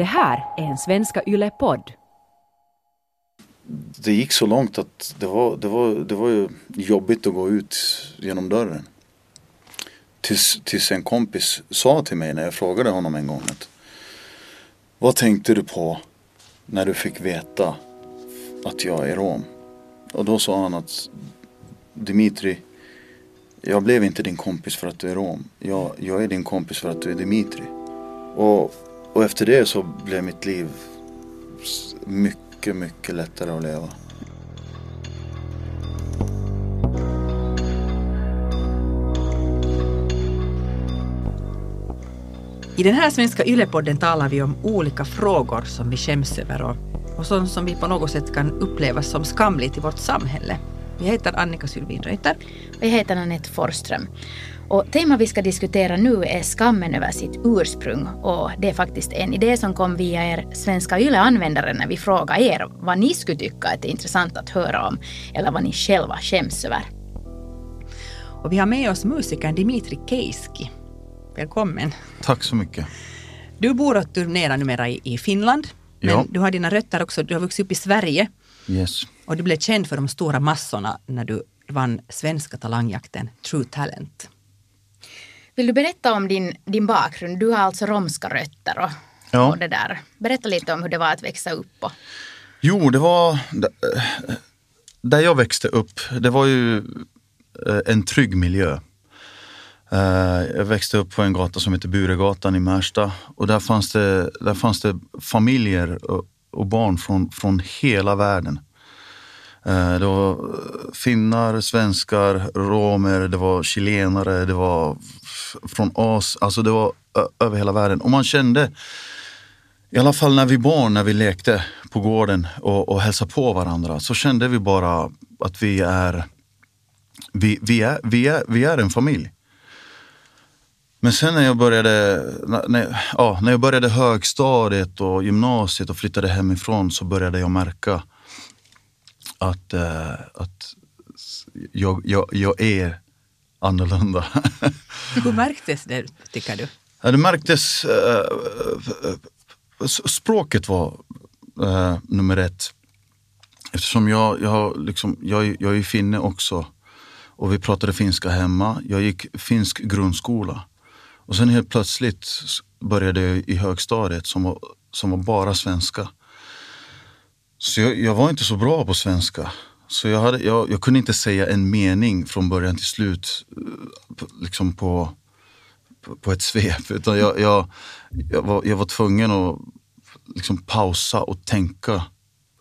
Det här är en Svenska Yle-podd. Det gick så långt att det var, det, var, det var ju jobbigt att gå ut genom dörren. Tills, tills en kompis sa till mig när jag frågade honom en gång att Vad tänkte du på när du fick veta att jag är rom? Och då sa han att Dimitri, jag blev inte din kompis för att du är rom. Jag, jag är din kompis för att du är Dimitri. Och, och efter det så blev mitt liv mycket, mycket lättare att leva. I den här svenska Yle-podden talar vi om olika frågor som vi skäms över och, och sånt som vi på något sätt kan uppleva som skamligt i vårt samhälle. Jag heter Annika Sylvin Reuter. Och jag heter Anette Forsström. Och temat vi ska diskutera nu är skammen över sitt ursprung. Och det är faktiskt en idé som kom via er svenska YLE-användare när vi frågade er vad ni skulle tycka att det är intressant att höra om eller vad ni själva skäms över. Och vi har med oss musikern Dimitri Keiski. Välkommen. Tack så mycket. Du bor och turnerar numera i, i Finland. Men Ja. du har dina rötter också, du har vuxit upp i Sverige Yes. och du blev känd för de stora massorna när du vann svenska talangjakten True Talent. Vill du berätta om din, din bakgrund? Du har alltså romska rötter och, Ja. och det där. Berätta lite om hur det var att växa upp. Och, Jo, det var där jag växte upp. Det var ju eh, en trygg miljö. Eh, Jag växte upp på en gata som heter Buregatan i Märsta och där fanns det, där fanns det familjer och, och barn från, från hela världen. Eh, Det var eh, finnar, svenskar, romer, det var chilenare, det var från As, alltså det var över hela världen. Och man kände, i alla fall när vi barn, när vi lekte på gården och, och hälsade på varandra, så kände vi bara att vi är, vi, vi är, vi är, vi är en familj. Men sen när jag började, när- när, ja, när jag började högstadiet och gymnasiet och flyttade hemifrån så började jag märka att, eh, att jag, jag, jag är annorlunda. Hur märktes det, tycker du? Ja, det märktes, s- språket var eh, nummer ett. Eftersom jag, jag, liksom, jag, jag är finne också och vi pratade finska hemma. Jag gick finsk grundskola. Och sen helt plötsligt började jag i högstadiet som var, som var bara svenska. Så jag, jag var inte så bra på svenska. Så jag, hade, jag, jag kunde inte säga en mening från början till slut. Eh, liksom på, på- på ett svep. Utan jag, jag, jag, var, jag var tvungen att liksom pausa och tänka.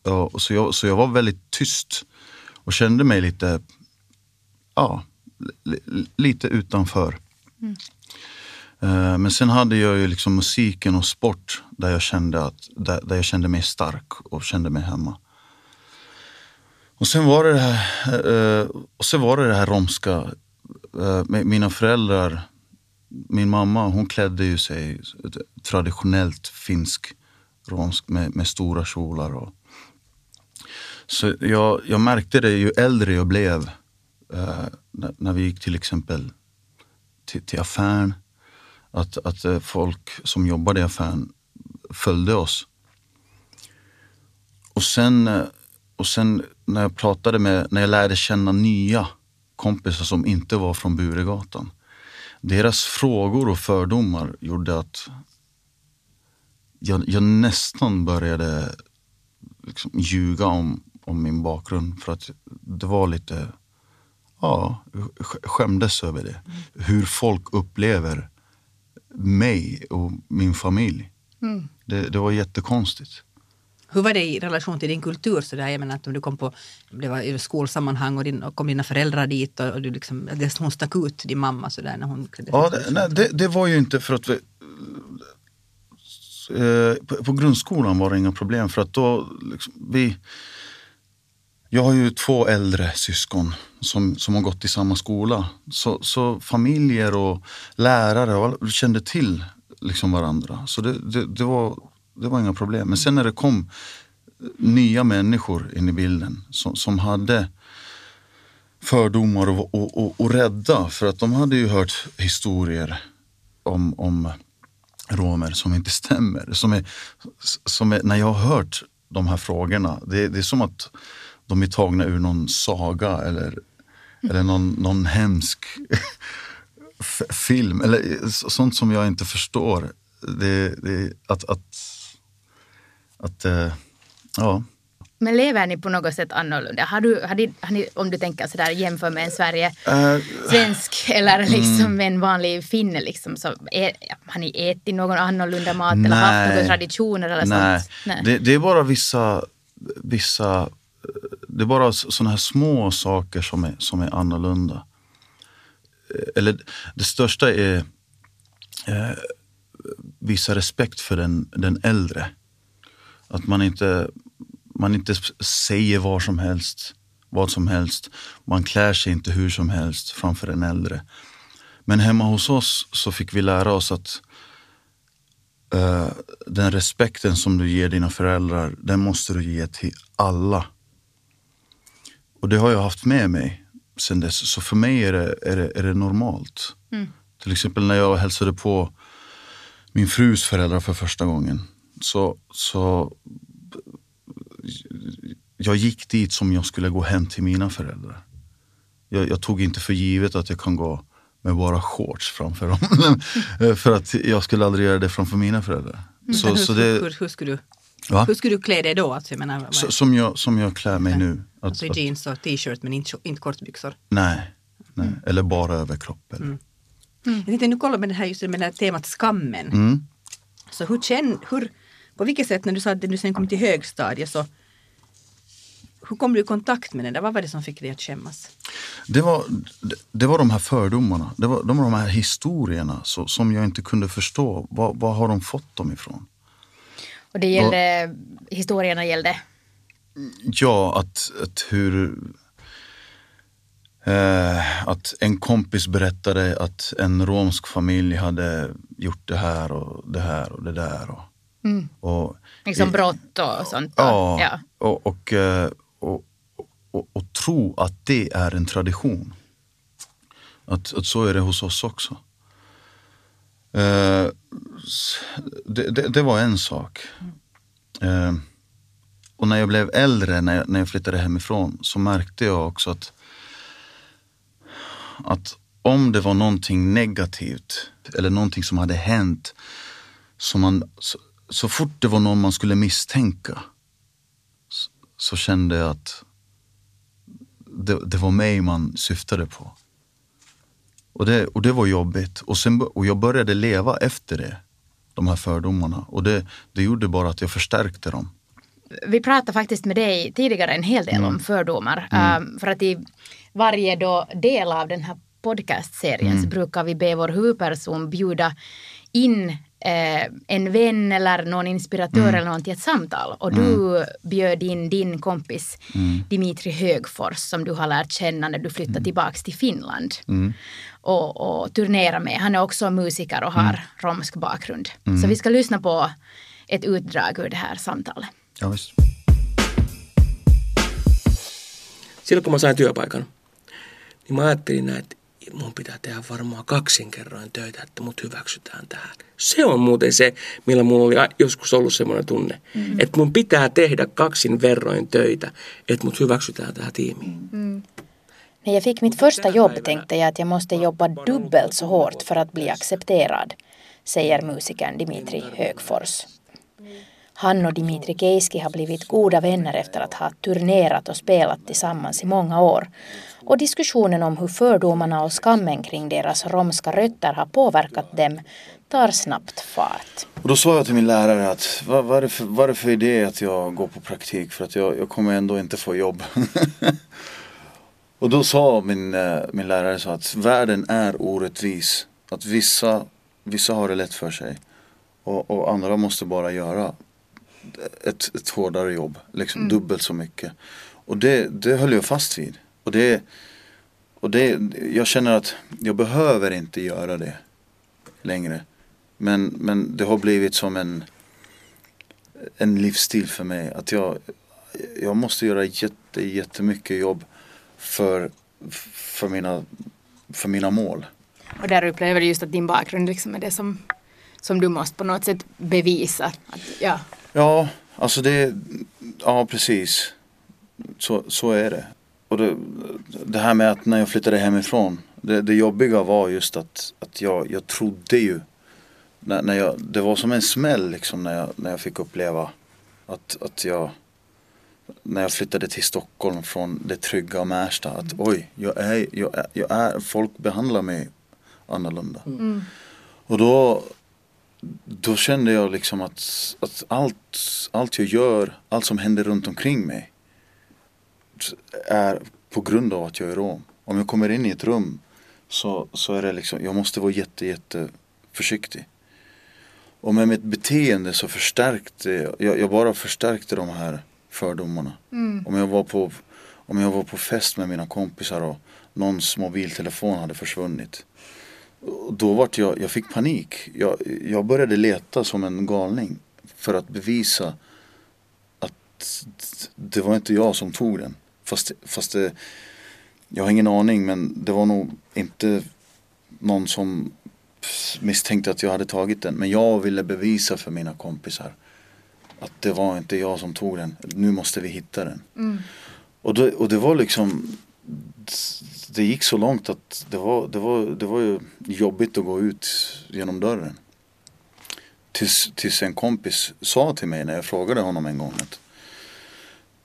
Ja, och så, jag, så jag var väldigt tyst och kände mig lite, ja, li, lite utanför. Mm. Eh, men sen hade jag ju liksom musiken och sport där jag kände, att, där, där jag kände mig stark och kände mig hemma. Och sen var det det här, eh, och sen var det, det här romska. Eh, mina föräldrar, min mamma hon klädde ju sig traditionellt finsk romsk med, med stora kjolar. Och, så jag, jag märkte det ju äldre jag blev. när, när vi gick till exempel till, till affären. Att, att eh, folk som jobbade i affären följde oss. Och sen, eh, och sen när jag pratade med, när jag lärde känna nya kompisar som inte var från Buregatan. Deras frågor och fördomar gjorde att jag, jag nästan började liksom ljuga om, om min bakgrund. För att det var lite, ja, skämdes över det. Hur folk upplever mig och min familj. Det, det var jättekonstigt. Hur var det i relation till din kultur? Så där? Jag menar att om du kom på det var i skolsammanhang och, din, och kom dina föräldrar dit och, och du liksom, det, hon stack ut din mamma så där när hon klädde Ja, det, nej, det, det var ju inte för att vi, eh, på, på grundskolan var det inga problem för att då, liksom, vi, jag har ju två äldre syskon som, som har gått i samma skola. Så, så familjer och lärare och kände till liksom varandra. Så det, det, det, var, det var inga problem. Men sen när det kom eh, nya människor in i bilden som, som hade fördomar och, och, och, och rädda för att de hade ju hört historier om, om, romer som inte stämmer. Som är, som är, när jag har hört de här frågorna, det, det är som att de är tagna ur någon saga eller, eller någon, någon hemsk film. Eller sånt som jag inte förstår. Det, det, att, att, att, äh, ja. Men lever ni på något sätt annorlunda? Har du, har ni, har ni, om du tänker sådär jämför med en Sverige, uh, svensk eller liksom mm. en vanlig finne, liksom, så är, har ni ätit någon annorlunda mat nej, eller haft några traditioner eller nej. sånt? Nej, det, det, är bara vissa, vissa det är bara sådana här små saker som är, som är annorlunda. Eller det största är eh, visa respekt för den, den äldre. Att man inte, man inte säger vad som helst, vad som helst. Man klär sig inte hur som helst framför en äldre. Men hemma hos oss så fick vi lära oss att eh, den respekten som du ger dina föräldrar, den måste du ge till alla. Och det har jag haft med mig sen dess. Så för mig är det, är det, är det normalt. Mm. Till exempel när jag hälsade på min frus föräldrar för första gången. Så, så jag gick dit som jag skulle gå hem till mina föräldrar. Jag, jag tog inte för givet att jag kan gå med bara shorts framför dem. för att jag skulle aldrig göra det framför mina föräldrar. Mm. Så, hur, så det, hur, hur, skulle du, hur skulle du klä dig då? Alltså, jag menar, så, som, jag, som jag klär mig nu. Att, alltså i jeans och t-shirt men inte, inte kortbyxor? Nej, nej. Mm. eller bara överkropp. Eller. Mm. Mm. Jag tänkte nu kolla med det här, just med det här temat skammen. Mm. Så hur känn, hur, på vilket sätt när du sa att du sen kom till högstadiet så hur kom du i kontakt med den där? Vad var det som fick dig att skämmas? Det var, det var de här fördomarna. Det var, de, var de här historierna så, som jag inte kunde förstå. Var, var har de fått dem ifrån? Och det gällde, och, historierna gällde? Ja, att, att hur... Eh, att en kompis berättade att en romsk familj hade gjort det här och det här och det där. Och, mm. och liksom brott och sånt? Ja, ja. Och, och, eh, och, och, och, tro att det är en tradition. Att, att så är det hos oss också. Eh, det, det, det, var en sak. Eh, och när jag blev äldre, när jag, när jag flyttade hemifrån, så märkte jag också att, att om det var någonting negativt eller någonting som hade hänt, så, man, så, så fort det var någon man skulle misstänka, så, så kände jag att det, det, var mig man syftade på. Och det, och det var jobbigt. Och, sen, och jag började leva efter det, de här fördomarna. Och det, det gjorde bara att jag förstärkte dem. Vi pratade faktiskt med dig tidigare en hel del mm. om fördomar. Mm. Um, för att i varje då del av den här podcastserien mm. så brukar vi be vår huvudperson bjuda in eh, en vän eller någon inspiratör mm. eller någon till ett samtal. Och du mm. bjöd in din kompis mm. Dimitri Högfors som du har lärt känna när du flyttade tillbaks till Finland. Och, och turnerar med. Han är också musiker och har romsk bakgrund. Så vi ska lyssna på ett utdrag ur det här samtalet. Ja, visst. Silloin kun mä sain työpaikan, niin mä ajattelin näin, että mun pitää tehdä varmaan kaksinkerroin töitä, että mut hyväksytään tähän. Se on muuten se, millä mulla oli joskus ollut semmoinen tunne, mm. että mun pitää tehdä kaksin verroin töitä, että mut hyväksytään tähän tiimiin. Mm. När jag fick mitt första jobb tänkte jag att jag måste jobba dubbelt så hårt för att bli accepterad, säger musikern Dimitri Högfors. Han och Dimitri Keiski har blivit goda vänner efter att ha turnerat och spelat tillsammans i många år. Och diskussionen om hur fördomarna och skammen kring deras romska rötter har påverkat dem tar snabbt fart. Och då sa jag till min lärare att var, varför, är, det är det att jag går på praktik för att jag, jag kommer ändå inte få jobb. och då sa min, eh, min lärare så att världen är orättvis. Att vissa, vissa har det lätt för sig och, och andra måste bara göra ett, ett hårdare jobb, liksom mm. dubbelt så mycket. Och det, det höll jag fast vid. Och det, och det, jag känner att jag behöver inte göra det längre. Men, men det har blivit som en, en livsstil för mig. Att jag, jag måste göra jätte, jättemycket jobb för, för, mina, för mina mål. Och där upplever du just att din bakgrund liksom är det som som du måste på något sätt bevisa. Att, ja. Ja, alltså det, ja precis. Så, så är det. Och det, det här med att när jag flyttade hemifrån. Det, det jobbiga var just att, att jag, jag trodde ju. När, när jag, det var som en smäll liksom när jag, när jag fick uppleva att, att jag när jag flyttade till Stockholm från det trygga Märsta att oj, jag är, jag är, jag är folk behandlar mig annorlunda. Mm. Och då, då kände jag liksom att, att allt, allt jag gör, allt som händer runt omkring mig är på grund av att jag är rom. Om jag kommer in i ett rum så, så är det liksom, jag måste vara jätte, jätte försiktig. Och med mitt beteende så förstärkte jag, jag bara förstärkte de här fördomarna. Mm. Om, jag var på, om jag var på fest med mina kompisar och någons mobiltelefon hade försvunnit. Då vart jag, jag fick panik. Jag, jag började leta som en galning för att bevisa att det var inte jag som tog den. Fast, fast det, jag har ingen aning men det var nog inte någon som misstänkte att jag hade tagit den. Men jag ville bevisa för mina kompisar att det var inte jag som tog den. Nu måste vi hitta den. Mm. Och, det, och det var liksom det gick så långt att det var, det var, det var ju jobbigt att gå ut genom dörren. Tills, tills en kompis sa till mig när jag frågade honom en gång att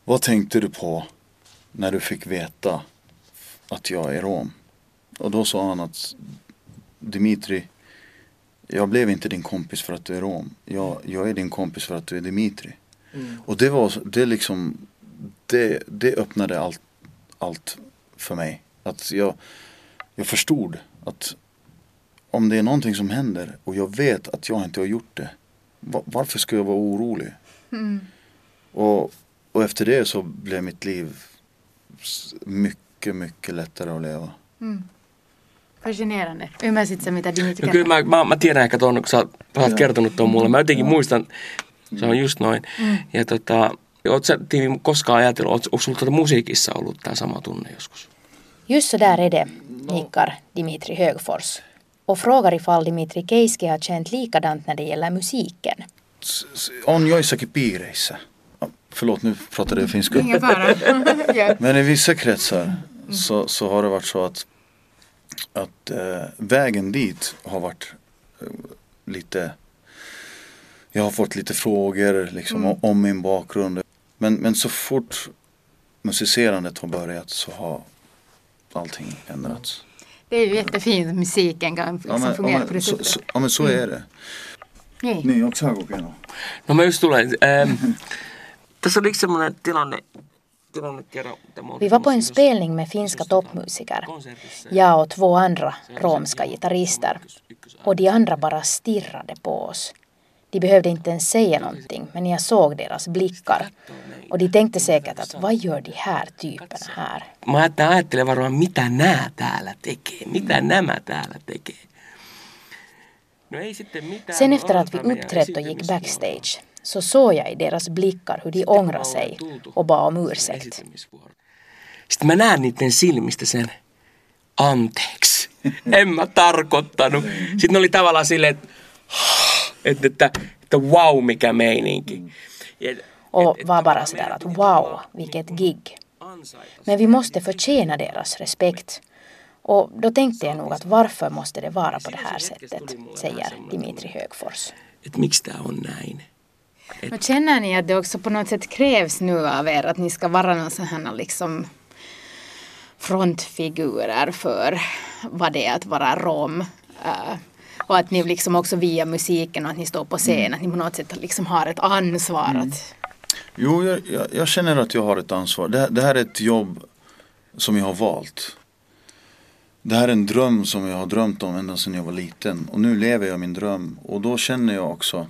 Vad tänkte du på när du fick veta att jag är rom? Och då sa han att Dimitri jag blev inte din kompis för att du är rom. Jag, jag är din kompis för att du är Dimitri. Mm. Och det var det liksom det, det öppnade allt, allt för mig. Att jag, jag förstod att om det är någonting som händer och jag vet att jag inte har gjort det. va- Varför ska jag vara orolig? Mm. Och, och efter det så blev mitt liv mycket, mycket lättare att leva. Fascinerande. Ymmärsit sä mitä Dimitri No kyllä mä, mä, mä tiedän ehkä tuon, kun sä, sä oot kertonut tuon mulle. Mä jotenkin muistan, se on just noin. Ja tota, oot sä Tiimi koskaan ajatellut, oot- onko sulla tuota musiikissa ollut tämä sama tunne joskus? Just så där är det, nickar Dimitri Högfors. Och frågar ifall Dimitri Keiske har känt likadant när det gäller musiken. On joissakin piireissä. Ja, Förlåt, nu pratade jag finska. Ingen fara. Men i vissa kretsar så, så har det varit så att, att eh, vägen dit har varit eh, lite Jag har fått lite frågor liksom, om- om min bakgrund. Men, men så fort musicerandet har börjat så har allting ändrats. Det är ju jättefint att musiken kan liksom Ja men, ja, fungera på men, det så, ja, men så är det. Niin. Niin, onko sä kokenut? No mä just tulen. Ähm, tässä oli semmoinen tilanne, kerran. Vi var på en spelning med finska toppmusiker. Jag och två andra romska gitarrister. Och de andra bara stirrade på oss. De behövde inte ens säga någonting, men jag såg deras blickar. Och de tänkte säkert att vad gör de här typerna här? Mä ajattelin, varmaan, mitä nämä täällä tekee, mitä nämä täällä tekee. Sen efter att vi uppträtt och gick backstage så såg jag i deras blickar hur de ångrade sig och bad om ursäkt. Sitten mä näen niiden silmistä sen, anteeksi, en mä tarkoittanut. Sitten ne oli tavallaan silleen, että, että, että, että wow, mikä meininki. Ja- Och var bara sådär att wow, vilket gig. Men vi måste förtjäna deras respekt. Och då tänkte jag nog att varför måste det vara på det här sättet, säger Dimitri Högfors. miksi tämä on näin. Men känner ni att det också på något sätt krävs nu av er att ni ska vara någon sån här liksom frontfigurer för vad det är att vara rom? Eh, och att ni liksom också via musiken och att ni står på scen, att ni på något sätt liksom har ett ansvar att Jo, jag, jag, jag känner att jag har ett ansvar. Det, det här är ett jobb som jag har valt. Det här är en dröm som jag har drömt om ända sedan jag var liten. Och nu lever jag min dröm. Och då känner jag också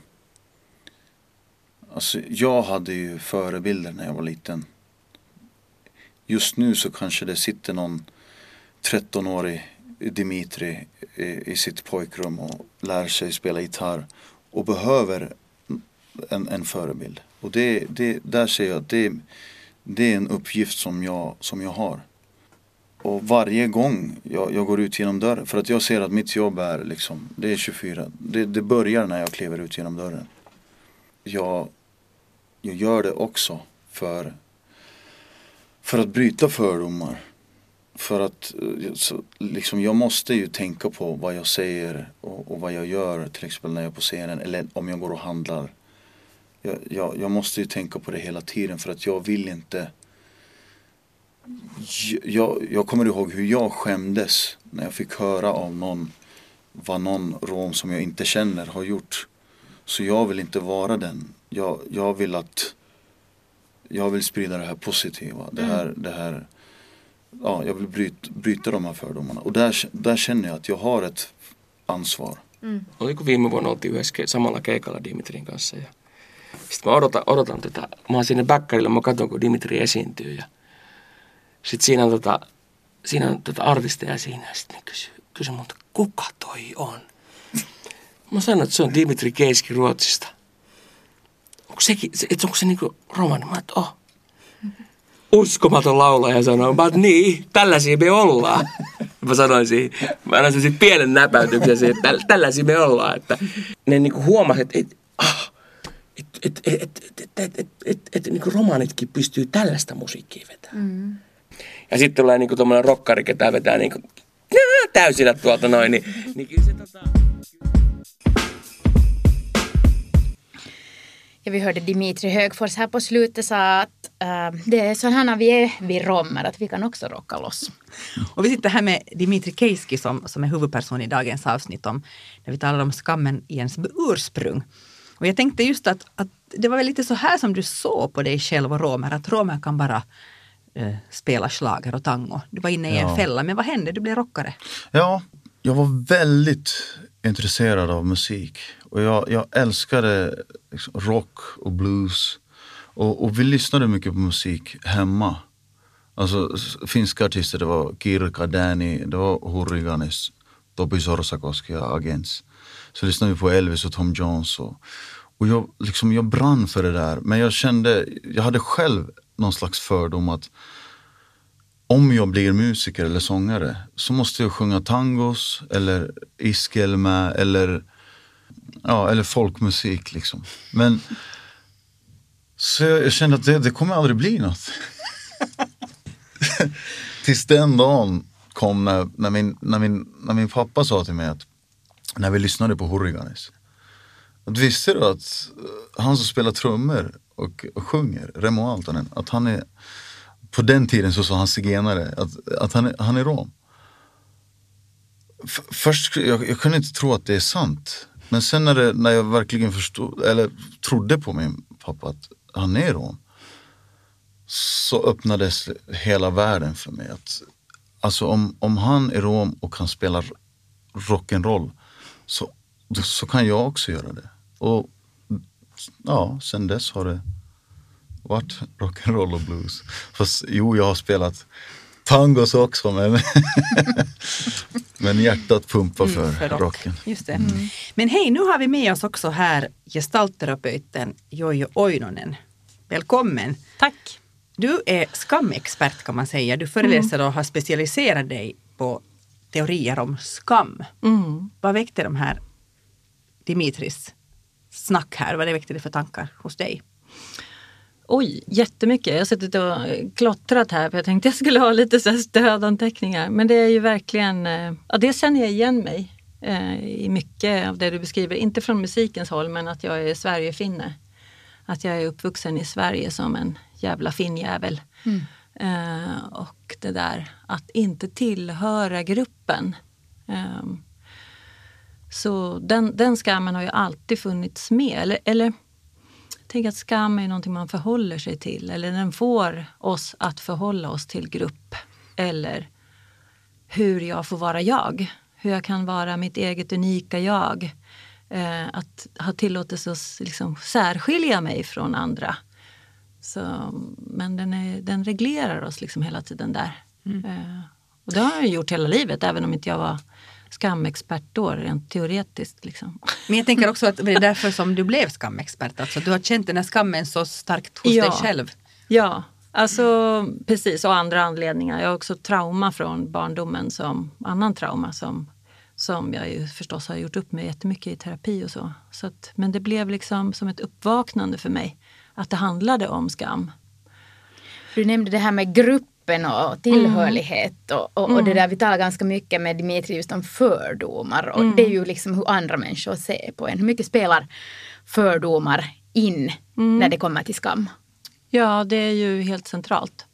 Alltså jag hade ju förebilder när jag var liten. Just nu så kanske det sitter någon 13-årig Dimitri i, i sitt pojkrum och lär sig spela gitarr. Och behöver en, en förebild. Och det, det, där ser jag att det, det är en uppgift som jag, som jag har. och varje gång jag, jag går ut genom dörren, för att jag ser att mitt jobb är liksom, det är 24, det, det börjar när jag kliver ut genom dörren. Jag, jag gör det också för, för att bryta fördomar. För att eh, så, liksom, jag måste ju tänka på vad jag säger och, och, vad jag gör till exempel när jag är på scenen eller om jag går och handlar. Jag, jag, jag måste ju tänka på det hela tiden för att jag vill inte jag, jag kommer ihåg hur jag skämdes när jag fick höra av någon vad någon rom som jag inte känner har gjort. Så jag vill inte vara den. Jag, jag vill att jag vill sprida det här positiva. Det här, mm. det här ja, jag vill bryta, bryta de här fördomarna. Och där, där känner jag att jag har ett ansvar. Mm. Oliko viime vuonna oltiin yhdessä samalla keikalla Dimitrin kanssa ja sitten mä odotan, odotan tätä, mä oon sinne bäkkarilla, mä katson kun Dimitri esiintyy ja sitten siinä on, tota, siinä on tota artisteja siinä ja sitten ne kysyy, kysyy multa, kuka toi on? Mä sanoin, että se on Dimitri Keiski Ruotsista. Onko, sekin, se, että onko se niinku romani? Mä että oh uskomaton laulaja sanoo, mä niin, tällaisia me ollaan. Mä sanoin siihen, mä annan sen pienen näpäytyksen siihen, että tällaisia me ollaan. Että ne niinku huomasivat, että et, ah, et, et, et, et, et, et, et, et, et, niinku romanitkin pystyy tällaista musiikkia vetämään. Mm. Ja sitten tulee niinku tommonen rokkari, ketä vetää niinku täysillä tuolta noin, niin, niin kyllä se tota... Ja, vi hörde Dimitri Högfors här på slutet sa att uh, det är så här när vi är vid romer, att vi kan också rocka loss. Och vi sitter här med Dimitri Keiski som, som är huvudperson i dagens avsnitt om, när vi talar om skammen i ens ursprung. Och jag tänkte just att, att det var väl lite så här som du såg på dig själv och romer, att romer kan bara uh, spela slager och tango. Du var inne i ja. en fälla, men vad hände? Du blev rockare. Ja, jag var väldigt intresserad av musik. Och jag, jag älskade liksom rock och blues. Och, och, vi lyssnade mycket på musik hemma. Alltså finska artister, det var Kirka, Danny, det var Hurriganes, Topi Sorsakoski och Agents. Så lyssnade vi på Elvis och Tom Jones. Och, och jag, liksom, jag brann för det där. Men jag kände, jag hade själv någon slags fördom att om jag blir musiker eller sångare så måste jag sjunga tangos eller iskelma eller, ja, eller folkmusik. Liksom. Men så jag, jag kände att det, det kommer aldrig bli något. Tills den dagen kom när, när, min, när, min, när min pappa sa till mig att när vi lyssnade på Hurriganes. Att visste du att eh, han som spelar trummor och, och sjunger, Remo Altonen, att han är på den tiden så sa han zigenare, att, att han, är, han är rom. F först, jag, jag kunde inte tro att det är sant. Men sen när, det, när jag verkligen förstod, eller trodde på min pappa att han är rom. Så öppnades hela världen för mig. Att, alltså om, om han är rom och kan spela rock'n'roll så, så kan jag också göra det. Och ja, sen dess har det varit rock'n'roll och blues. Fast jo, jag har spelat tangos också men, men hjärtat pumpar för, mm, för rock. rocken. Just det. Mm. Men hej, nu har vi med oss också här gestaltterapeuten Jojo Oinonen. Välkommen! Tack! Du är skamexpert kan man säga. Du föreläser och har specialiserat dig på teorier om skam. Mm. Vad väckte de här Dimitris snack här? Vad det väckte det för tankar hos dig? Oj, jättemycket. Jag har suttit och klottrat här för jag tänkte jag skulle ha lite så stödanteckningar. Men det är ju verkligen, eh, ja det känner jag igen mig eh, i mycket av det du beskriver. Inte från musikens håll men att jag är Sverigefinne. Att jag är uppvuxen i Sverige som en jävla finnjävel. Mm. Eh, och det där att inte tillhöra gruppen. Eh, så den, den skammen har ju alltid funnits med. Eller, eller tänker att skam är någonting man förhåller sig till eller den får oss att förhålla oss till grupp. Eller hur jag får vara jag. Hur jag kan vara mitt eget unika jag. Eh, att ha tillåtelse att liksom särskilja mig från andra. Så, men den, är, den reglerar oss liksom hela tiden där. Mm. Eh, och det har jag gjort hela livet, även om inte jag var skamexpert då, rent teoretiskt. Liksom. Men jag tänker också att det är därför som du blev skamexpert, alltså du har känt den här skammen så starkt hos ja. dig själv. Ja, Alltså precis och andra anledningar. Jag har också trauma från barndomen som annan trauma som, som jag ju förstås har gjort upp med jättemycket i terapi och så. så att, men det blev liksom som ett uppvaknande för mig att det handlade om skam. Du nämnde det här med gruppen och tillhörighet och, och, och det där vi talar ganska mycket med Dimitri just om fördomar och det är ju liksom hur andra människor ser på en. Hur mycket spelar fördomar in när det kommer till skam? Ja, det är ju helt centralt.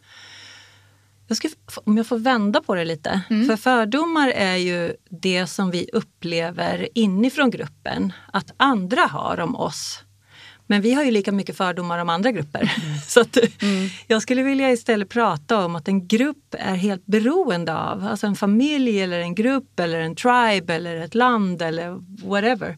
Jag ska, om jag får vända på det lite. För fördomar är ju det som vi upplever inifrån gruppen att andra har om oss. Men vi har ju lika mycket fördomar om andra grupper. Så att, Jag skulle vilja istället prata om att en grupp är helt beroende av, alltså en familj eller en grupp eller en tribe eller ett land eller whatever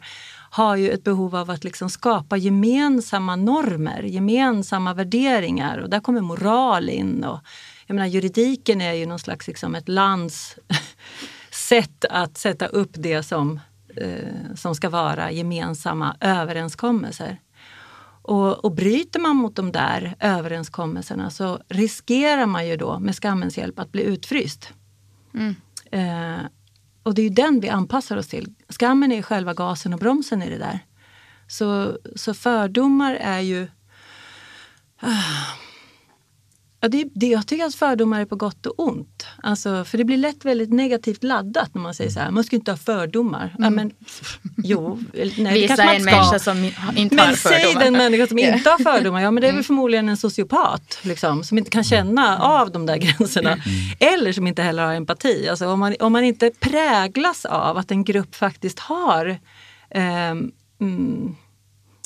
har ju ett behov av att liksom skapa gemensamma normer, gemensamma värderingar och där kommer moral in. Och, jag menar, juridiken är ju någon slags liksom ett lands sätt att sätta upp det som, eh, som ska vara gemensamma överenskommelser. Och, och bryter man mot de där överenskommelserna så riskerar man ju då med skammens hjälp att bli utfryst. Eh, och det är ju den vi anpassar oss till. Skammen är själva gasen och bromsen i det där. Så, så fördomar är ju... Ah, ja, det, det, jag tycker att fördomar är på gott och ont. Alltså, för det blir lätt väldigt negativt laddat när man säger så här, man ska inte ha fördomar. Ja, men, jo, nej, det Visa kanske man en ska. människa som inte har Men säg fördomar. den människa som inte har fördomar, ja men det är väl förmodligen en sociopat liksom, som inte kan känna av de där gränserna. Eller som inte heller har empati. Alltså, om, man, om man inte präglas av att en grupp faktiskt har ehm, mm,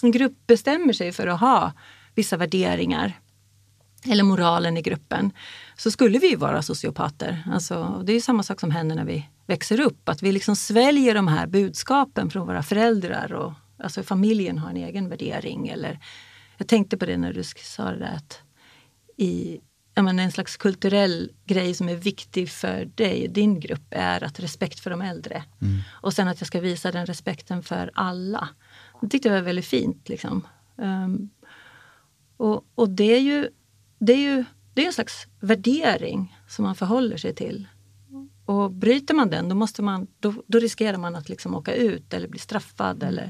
en grupp bestämmer sig för att ha vissa värderingar eller moralen i gruppen så skulle vi ju vara sociopater. Alltså, det är ju samma sak som händer när vi växer upp, att vi liksom sväljer de här budskapen från våra föräldrar och alltså familjen har en egen värdering. Eller, jag tänkte på det när du sa det där att i menar, en slags kulturell grej som är viktig för dig och din grupp är att respekt för de äldre. Och sen att jag ska visa den respekten för alla. Det tyckte jag var väldigt fint. Liksom. Ehm, och, och det är ju, det är ju det är en slags värdering som man förhåller sig till. Och bryter man den då, måste man, då, då riskerar man att liksom åka ut eller bli straffad. Eller,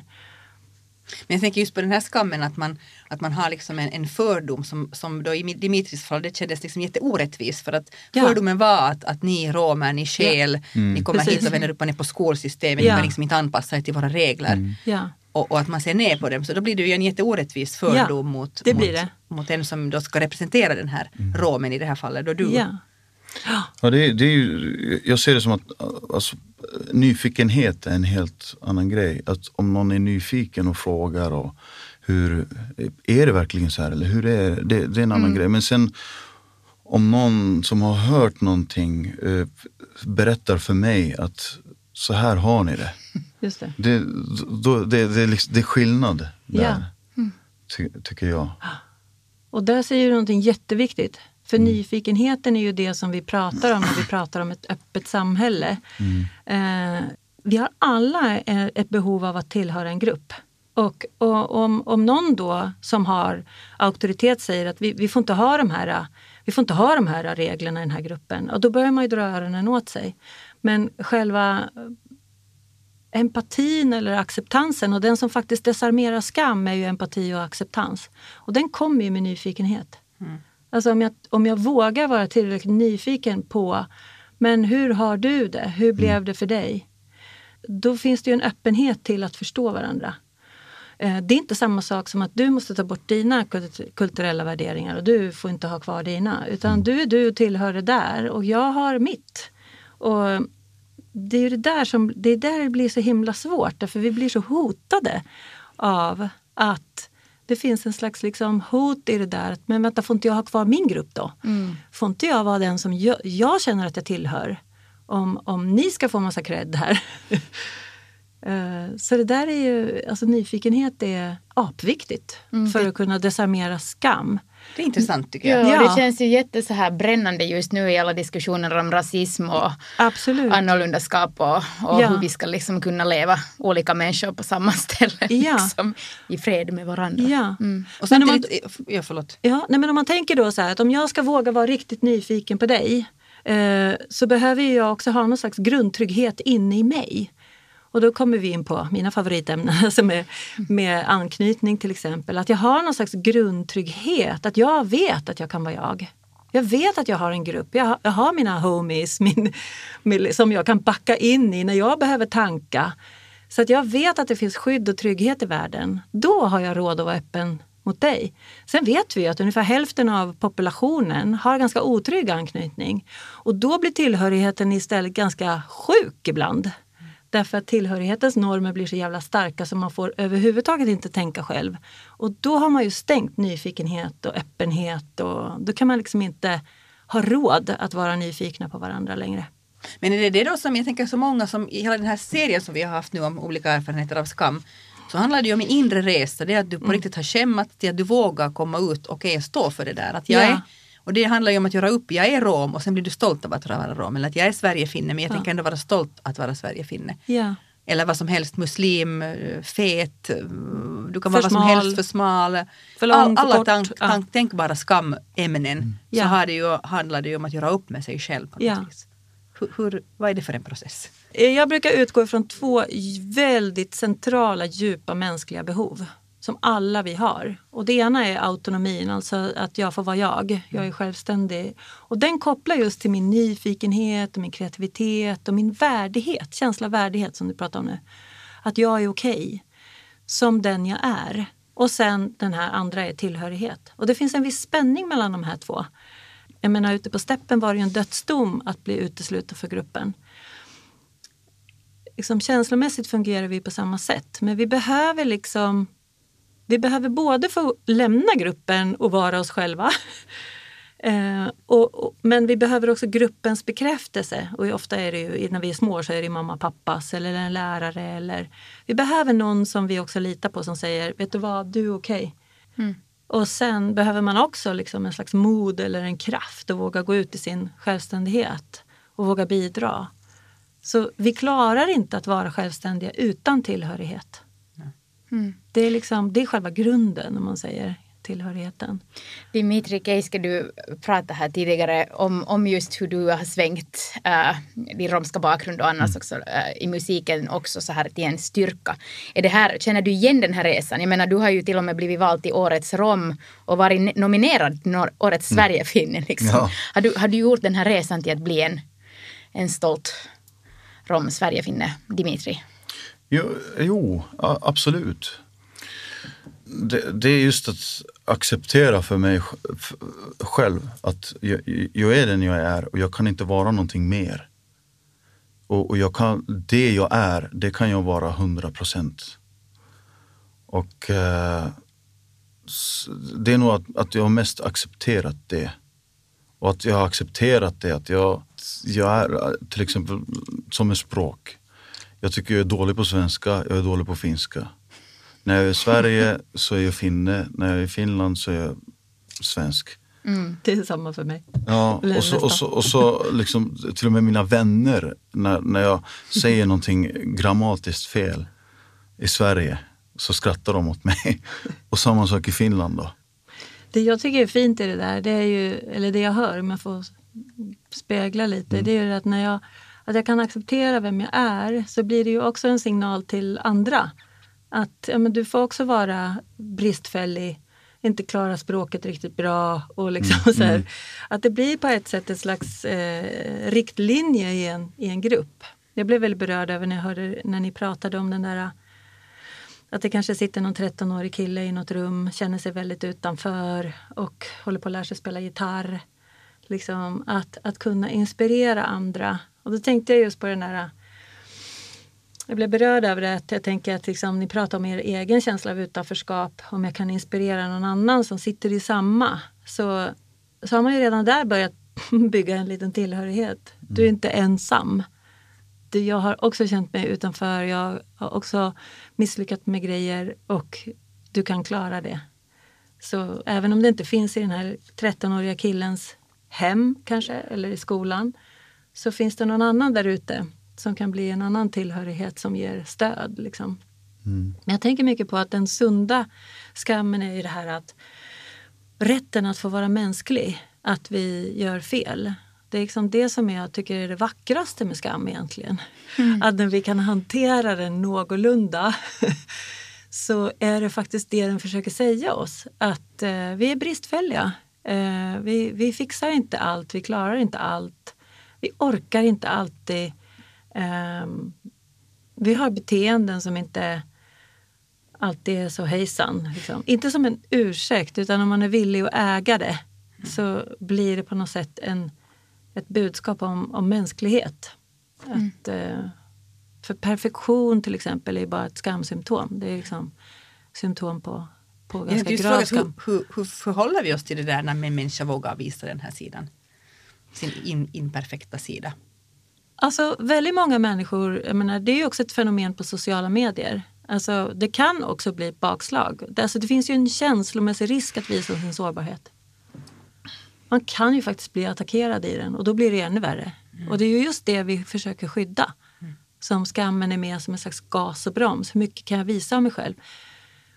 Men jag tänker just på den här skammen att man, att man har liksom en, en fördom som, som då i Dimitris fall det kändes liksom jätteorättvis för att Ja. fördomen var att, att ni romer, ni skäl, ni kommer Precis. hit och vänder upp och ner på skolsystemet, Ja. ni kan liksom inte anpassa er till våra regler. ja. Och, och att man ser ner på dem så då blir det ju en jätteorättvis fördom Ja, mot, det mot, blir det. Mot en som då ska representera den här romen i det här fallet, då du. Ja. Ja, det, är- det är ju, jag ser det som att alltså, nyfikenhet är en helt annan grej. Att om någon är nyfiken och frågar och hur, är det verkligen så här eller hur är det? Det, det är en annan grej. Men sen om någon som har hört någonting eh, berättar för mig att så här har ni det. Just det. Det, då, det, det, är, liksom, det är skillnad där, Ja. ty, tycker jag. Och där säger du någonting jätteviktigt. För nyfikenheten är ju det som vi pratar om när vi pratar om ett öppet samhälle. Eh, vi har alla eh, ett behov av att tillhöra en grupp. Och, och om, om någon då som har auktoritet säger att vi, vi, får inte ha de här, vi får inte ha de här reglerna i den här gruppen. Och då börjar man ju dra öronen åt sig. Men själva empatin eller acceptansen och den som faktiskt desarmerar skam är ju empati och acceptans. Och den kommer ju med nyfikenhet. Alltså om jag, om jag vågar vara tillräckligt nyfiken på men hur har du det? Hur blev det för dig? Då finns det ju en öppenhet till att förstå varandra. Eh, Det är inte samma sak som att du måste ta bort dina kult- kulturella värderingar och du får inte ha kvar dina. Utan du är du och tillhör det där och jag har mitt. Och det är ju det där som det är där det blir så himla svårt därför vi blir så hotade av att det finns en slags liksom hot i det där. att, Men vänta, får inte jag ha kvar min grupp då? Får inte jag vara den som jag, jag känner att jag tillhör? Om, om ni ska få massa cred här. Eh, Så det där är ju, alltså nyfikenhet är apviktigt för att kunna desarmera skam. Det är intressant tycker jag. Ja, Ja. det känns ju jätte så här brännande just nu i alla diskussioner om rasism och Absolut. annorlundaskap och, och Ja. hur vi ska liksom kunna leva olika människor på samma ställe Ja. liksom, i fred med varandra. Ja. Och Men om man- ja förlåt. Ja, nej men om man tänker då så här att om jag ska våga vara riktigt nyfiken på dig eh, så behöver jag också ha någon slags grundtrygghet inne i mig. Och då kommer vi in på mina favoritämnen, alltså med, med anknytning till exempel. Att jag har någon slags grundtrygghet, att jag vet att jag kan vara jag. Jag vet att jag har en grupp, jag har, jag har mina homies min, min, som jag kan backa in i när jag behöver tanka. Så att jag vet att det finns skydd och trygghet i världen. Då har jag råd att vara öppen mot dig. Sen vet vi att ungefär hälften av populationen har ganska otrygg anknytning. Och då blir tillhörigheten istället ganska sjuk ibland. Därför att tillhörighetens normer blir så jävla starka så man får överhuvudtaget inte tänka själv. Och då har man ju stängt nyfikenhet och öppenhet och då kan man liksom inte ha råd att vara nyfikna på varandra längre. Men är det det då som jag tänker så många som i hela den här serien som vi har haft nu om olika erfarenheter av skam så handlar det ju om en inre resa, det är att du på Mm. riktigt har skämmat till att du vågar komma ut och okej, stå för det där. Att jag Ja. är, och det handlar ju om att göra upp, jag är rom och sen blir du stolt av att vara rom. Eller att jag är Sverigefinne men jag Ja. tänker ändå vara stolt att vara Sverigefinne. Ja. Eller vad som helst, muslim, fet, du kan För vara vad som helst, för smal. För lång, för alla tank, ja. tank, tänkbara skamämnen Ja. så har det ju, handlar det ju om att göra upp med sig själv. På något Ja. vis. Hur, hur, vad är det för en process? Eh, Jag brukar utgå ifrån två väldigt centrala, djupa mänskliga behov som alla vi har. Och det ena är autonomin, alltså att jag får vara jag. Jag är självständig. Och den kopplar just till min nyfikenhet och min kreativitet och min värdighet, känsla av värdighet som du pratar om nu. Att jag är okej som den jag är. Och sen den här andra är tillhörighet. Och det finns en viss spänning mellan de här två. Jag menar ute på steppen var det ju en dödsdom att bli utesluten för gruppen liksom, känslomässigt fungerar vi på samma sätt. Men vi behöver liksom vi behöver både få lämna gruppen och vara oss själva. Eh, och, och, men vi behöver också gruppens bekräftelse. Och ofta är det ju, när vi är små så är det mamma, pappas eller en lärare. Eller, vi behöver någon som vi också litar på som säger, vet du vad, du är okej. Och sen behöver man också liksom en slags mod eller en kraft att våga gå ut i sin självständighet och våga bidra. Så vi klarar inte att vara självständiga utan tillhörighet. Det, är liksom, det är själva grunden om man säger tillhörigheten. Dimitri Keiske, du pratade här tidigare om, om just hur du har svängt äh, din romska bakgrund och annars också äh, i musiken också så här till en styrka. Är det här, känner du igen den här resan? Jag menar, du har ju till och med blivit vald till Årets rom och varit ne- nominerad till Årets Sverigefinne. Liksom. Ja. Har, du, har du gjort den här resan till att bli en, en stolt rom Sverigefinne, Dimitri? Jo, jo absolut. Det, det är just att acceptera för mig själv att jag, jag är den jag är och jag kan inte vara någonting mer. Och, och jag kan, det jag är, det kan jag vara 100 procent. Och eh, det är nog att, att jag har mest accepterat det. Och att jag har accepterat det, att jag, jag är till exempel som ett språk. Jag tycker jag är dålig på svenska, jag är dålig på finska. När jag är i Sverige så är jag finne, när jag är i Finland så är jag svensk. Det är samma för mig. Ja, och så, och så, och så liksom, till och med mina vänner, när, när jag säger någonting grammatiskt fel i Sverige så skrattar de åt mig. Och samma sak i Finland då. Det jag tycker är fint i det där, det är ju, eller det jag hör om jag får spegla lite, det är ju att när jag, att jag kan acceptera vem jag är så blir det ju också en signal till andra. Att ja, men du får också vara bristfällig, inte klara språket riktigt bra och liksom så här, att det blir på ett sätt ett slags eh, riktlinje i en, i en grupp. Jag blev väldigt berörd över när jag hörde när ni pratade om den där att det kanske sitter någon 13-årig kille i något rum, känner sig väldigt utanför och håller på att lära sig spela gitarr. Liksom att, att kunna inspirera andra. Och då tänkte jag just på den där jag blev berörd över det. Att jag tänker att liksom, ni pratar om er egen känsla av utanförskap. Om jag kan inspirera någon annan som sitter i samma. Så, så har man ju redan där börjat bygga en liten tillhörighet. Du är inte ensam. Du, jag har också känt mig utanför. Jag har också misslyckats med grejer och du kan klara det. Så även om det inte finns i den här 13-åriga killens hem kanske, eller i skolan, så finns det någon annan där ute som kan bli en annan tillhörighet som ger stöd. Liksom. Men jag tänker mycket på att den sunda skammen är ju det här att rätten att få vara mänsklig, att vi gör fel. Det är liksom det som jag tycker är det vackraste med skam egentligen. Att när vi kan hantera den någorlunda så är det faktiskt det den försöker säga oss. Att eh, vi är bristfälliga. Eh, vi, vi fixar inte allt, vi klarar inte allt. Vi orkar inte alltid. Ehm, vi har beteenden som inte alltid är så hejsan. Liksom. Inte som en ursäkt, utan om man är villig att äga det så blir det på något sätt en, ett budskap om, om mänsklighet. Att, eh, för perfektion till exempel är bara ett skamsymptom. Det är liksom symptom på, på ganska grav fråga, skam. hur, hur, hur förhåller vi oss till det där när en människa vågar visa den här sidan? Sin in, imperfekta sida. Alltså väldigt många människor, jag menar, det är ju också ett fenomen på sociala medier. Alltså, det kan också bli ett bakslag. Alltså, det finns ju en känslomässig risk att visa sin sårbarhet. Man kan ju faktiskt bli attackerad i den och då blir det ännu värre. Och det är ju just det vi försöker skydda. Som skammen är med som en slags gas och broms. Hur mycket kan jag visa av mig själv?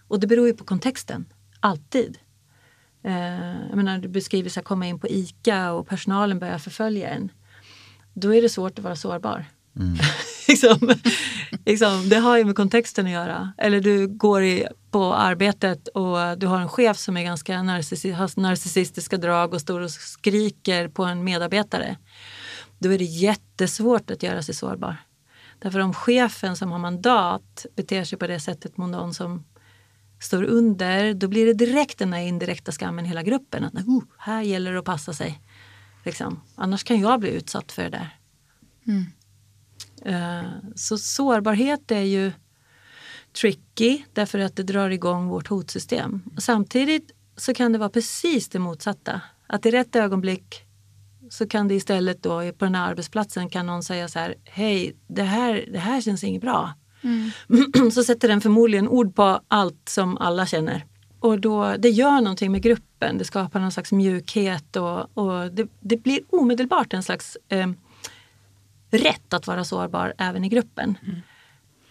Och det beror ju på kontexten, alltid. Eh, jag menar, du beskriver här, komma in på ICA och personalen börjar förfölja en. Då är det svårt att vara sårbar. liksom, liksom, det har ju med kontexten att göra. Eller du går i, på arbetet och du har en chef som är ganska narcissi- har narcissistiska drag och står och skriker på en medarbetare. Då är det jättesvårt att göra sig sårbar. Därför om chefen som har mandat beter sig på det sättet mot någon som står under, då blir det direkt den här indirekta skammen i hela gruppen. Att oh, här gäller det att passa sig. Liksom. Annars kan jag bli utsatt för det där. Eh, Så sårbarhet är ju tricky därför att det drar igång vårt hotsystem. Samtidigt så kan det vara precis det motsatta. Att i rätt ögonblick så kan det istället då på den här arbetsplatsen kan någon säga så här, hej, det här, det här känns inget bra. så sätter den förmodligen ord på allt som alla känner. Och då, det gör någonting med gruppen, det skapar någon slags mjukhet och, och det, det blir omedelbart en slags eh, rätt att vara sårbar även i gruppen.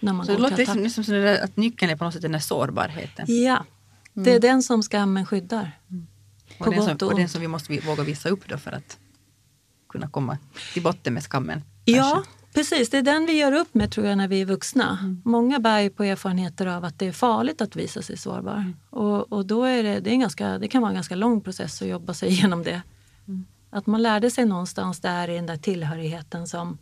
När man Så det låter liksom, liksom som att nyckeln är på något sätt den där sårbarheten. Ja, det är den som skammen skyddar. Och På den, som, och och den som vi måste våga visa upp då för att kunna komma till botten med skammen. Ja, kanske. Precis. Det är den vi gör upp med tror jag när vi är vuxna. Många bär ju på erfarenheter av att det är farligt att visa sig sårbar. Och, och då är det, det, är en ganska, det kan vara en ganska lång process att jobba sig igenom det. Att man lärde sig någonstans där i den där tillhörigheten som,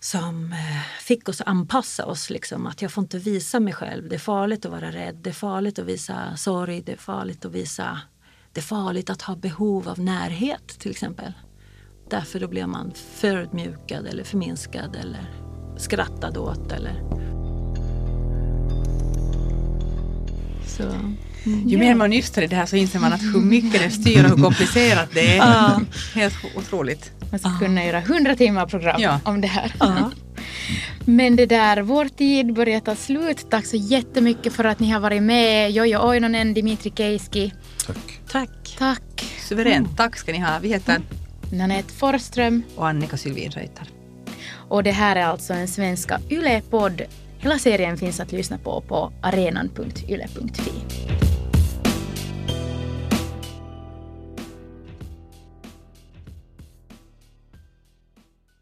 som eh, fick oss att anpassa oss. Liksom. Att jag får inte visa mig själv. Det är farligt att vara rädd. Det är farligt att visa sorg. Det är farligt att visa... Det är farligt att ha behov av närhet till exempel. Därför då blir man förödmjukad eller förminskad eller skrattad åt. Eller... Så, mm, Ju mer man nystar i det här så inser man att hur mycket det styr och hur komplicerat det är. Ja. Helt otroligt. Man ska kunna göra hundra timmar program Ja. om det här. Ja. Men det där, vår tid börjar ta slut. Tack så jättemycket för att ni har varit med. Jojo Oinonen, Dimitri Keiski. Tack. Tack. Tack. Suveränt. Tack ska ni ha. Vi heter Nanette Forsström. och Annika Sylvin Reuter. Och det här är alltså en svenska Yle-podd. Hela serien finns att lyssna på på arenan.yle.fi.